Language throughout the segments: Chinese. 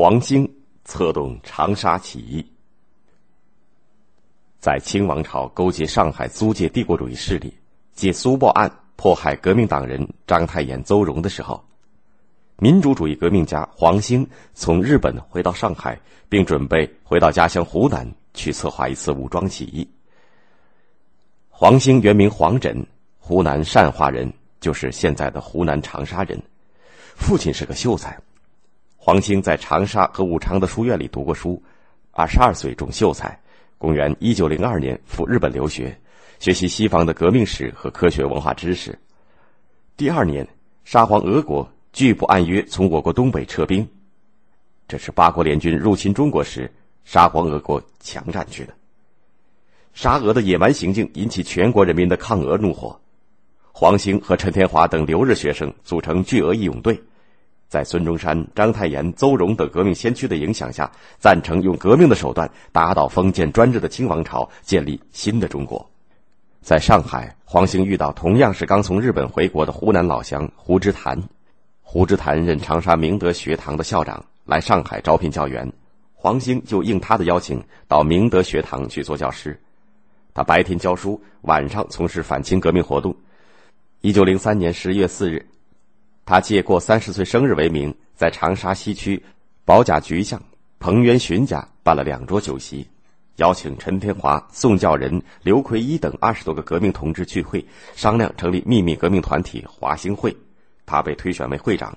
黄兴策动长沙起义，在清王朝勾结上海租界帝国主义势力，借苏报案迫害革命党人章太炎、邹容的时候，民主主义革命家黄兴从日本回到上海，并准备回到家乡湖南去策划一次武装起义。黄兴原名黄枕，湖南善化人，就是现在的湖南长沙人，父亲是个秀才。黄兴在长沙和武昌的书院里读过书，二十二岁中秀才。公元一九零二年赴日本留学，学习西方的革命史和科学文化知识。第二年，沙皇俄国拒不按约从我国东北撤兵，这是八国联军入侵中国时，沙皇俄国强占去的。沙俄的野蛮行径引起全国人民的抗俄怒火，黄兴和陈天华等留日学生组成巨额义勇队。在孙中山、章太炎、邹容等革命先驱的影响下，赞成用革命的手段打倒封建专制的清王朝，建立新的中国。在上海，黄兴遇到同样是刚从日本回国的湖南老乡胡之坛。胡之坛任长沙明德学堂的校长，来上海招聘教员，黄兴就应他的邀请到明德学堂去做教师。他白天教书，晚上从事反清革命活动。一九零三年十月四日。他借过三十岁生日为名，在长沙西区保甲局巷彭元询家办了两桌酒席，邀请陈天华、宋教仁、刘奎一等二十多个革命同志聚会，商量成立秘密革命团体华兴会。他被推选为会长。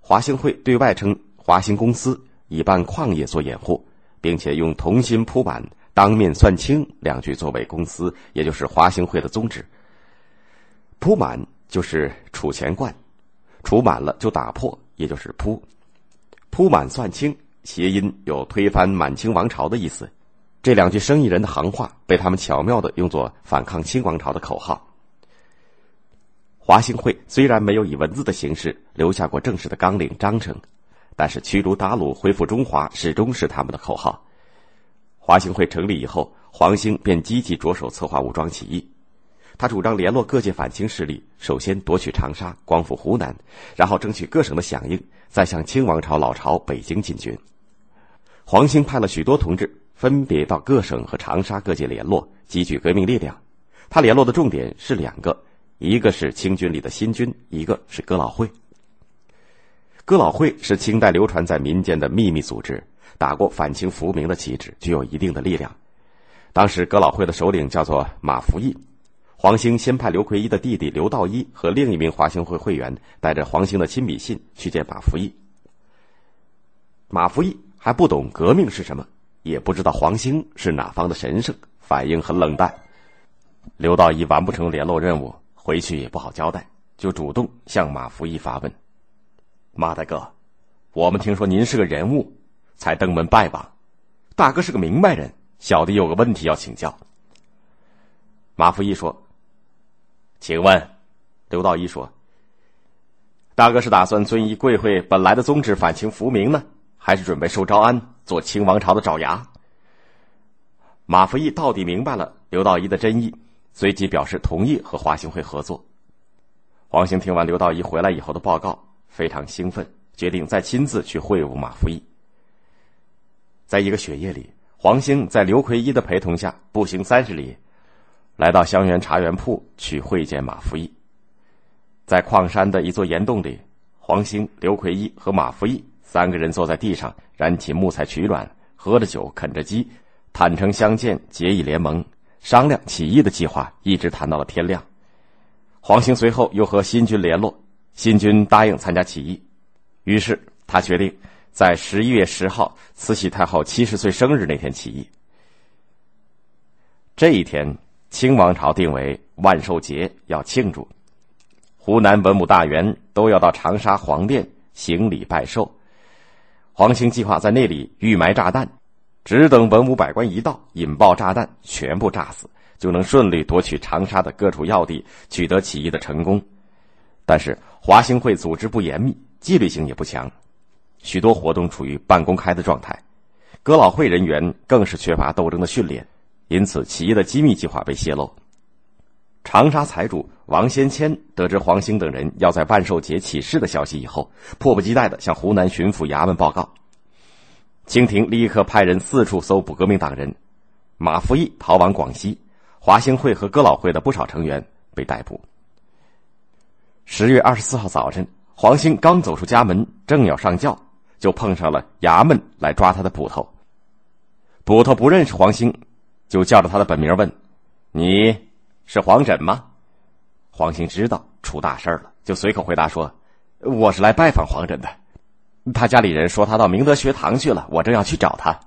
华兴会对外称华兴公司，以办矿业做掩护，并且用“同心铺满，当面算清”两句作为公司，也就是华兴会的宗旨。铺满就是储钱罐。除满了就打破，也就是铺，铺满算清，谐音有推翻满清王朝的意思。这两句生意人的行话被他们巧妙的用作反抗清王朝的口号。华兴会虽然没有以文字的形式留下过正式的纲领章程，但是驱逐鞑虏、恢复中华始终是他们的口号。华兴会成立以后，黄兴便积极着手策划武装起义。他主张联络各界反清势力，首先夺取长沙，光复湖南，然后争取各省的响应，再向清王朝老巢北京进军。黄兴派了许多同志，分别到各省和长沙各界联络，积聚革命力量。他联络的重点是两个，一个是清军里的新军，一个是哥老会。哥老会是清代流传在民间的秘密组织，打过反清复明的旗帜，具有一定的力量。当时哥老会的首领叫做马福义。黄兴先派刘奎一的弟弟刘道一和另一名华兴会会员带着黄兴的亲笔信去见马福义。马福义还不懂革命是什么，也不知道黄兴是哪方的神圣，反应很冷淡。刘道一完不成联络任务，回去也不好交代，就主动向马福义发问：“马大哥，我们听说您是个人物，才登门拜访。大哥是个明白人，小弟有个问题要请教。”马福义说。请问，刘道一说：“大哥是打算遵依贵会本来的宗旨反清复明呢，还是准备受招安做清王朝的爪牙？”马福义到底明白了刘道一的真意，随即表示同意和华兴会合作。黄兴听完刘道一回来以后的报告，非常兴奋，决定再亲自去会晤马福义。在一个雪夜里，黄兴在刘奎一的陪同下步行三十里。来到香园茶园铺去会见马福义，在矿山的一座岩洞里，黄兴、刘奎一和马福义三个人坐在地上，燃起木材取暖，喝着酒，啃着鸡，坦诚相见，结义联盟，商量起义的计划，一直谈到了天亮。黄兴随后又和新军联络，新军答应参加起义，于是他决定在十一月十号慈禧太后七十岁生日那天起义。这一天。清王朝定为万寿节，要庆祝。湖南文武大员都要到长沙皇殿行礼拜寿。黄兴计划在那里预埋炸弹，只等文武百官一到，引爆炸弹，全部炸死，就能顺利夺取长沙的各处要地，取得起义的成功。但是华兴会组织不严密，纪律性也不强，许多活动处于半公开的状态。哥老会人员更是缺乏斗争的训练。因此，起义的机密计划被泄露。长沙财主王先谦得知黄兴等人要在万寿节起事的消息以后，迫不及待的向湖南巡抚衙门报告，清廷立刻派人四处搜捕革命党人，马福义逃往广西，华兴会和哥老会的不少成员被逮捕。十月二十四号早晨，黄兴刚走出家门，正要上轿，就碰上了衙门来抓他的捕头。捕头不认识黄兴，就叫着他的本名问：“你是黄枕吗？”黄兴知道出大事了，就随口回答说：“我是来拜访黄枕的。他家里人说他到明德学堂去了，我正要去找他。”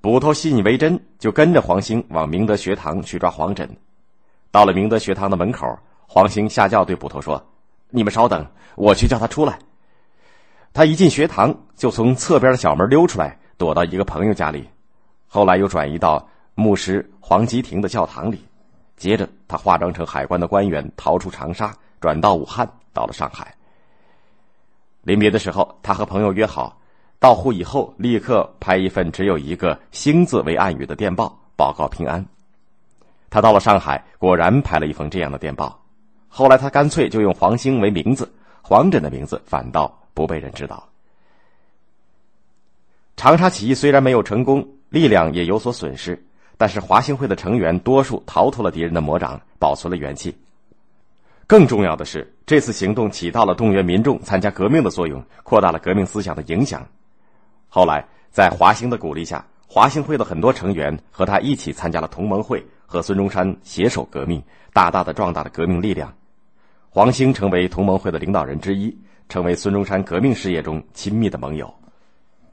捕头信以为真，就跟着黄兴往明德学堂去抓黄枕。到了明德学堂的门口。黄兴下轿对捕头说：“你们稍等，我去叫他出来。”他一进学堂，就从侧边的小门溜出来，躲到一个朋友家里。后来又转移到牧师黄吉亭的教堂里。接着，他化妆成海关的官员，逃出长沙，转到武汉，到了上海。临别的时候，他和朋友约好，到沪以后立刻拍一份只有一个“星”字为暗语的电报，报告平安。他到了上海，果然拍了一封这样的电报。后来，他干脆就用黄兴为名字，黄枕的名字反倒不被人知道。长沙起义虽然没有成功，力量也有所损失，但是华兴会的成员多数逃脱了敌人的魔掌，保存了元气。更重要的是，这次行动起到了动员民众参加革命的作用，扩大了革命思想的影响。后来，在华兴的鼓励下，华兴会的很多成员和他一起参加了同盟会。和孙中山携手革命，大大的壮大了革命力量。黄兴成为同盟会的领导人之一，成为孙中山革命事业中亲密的盟友。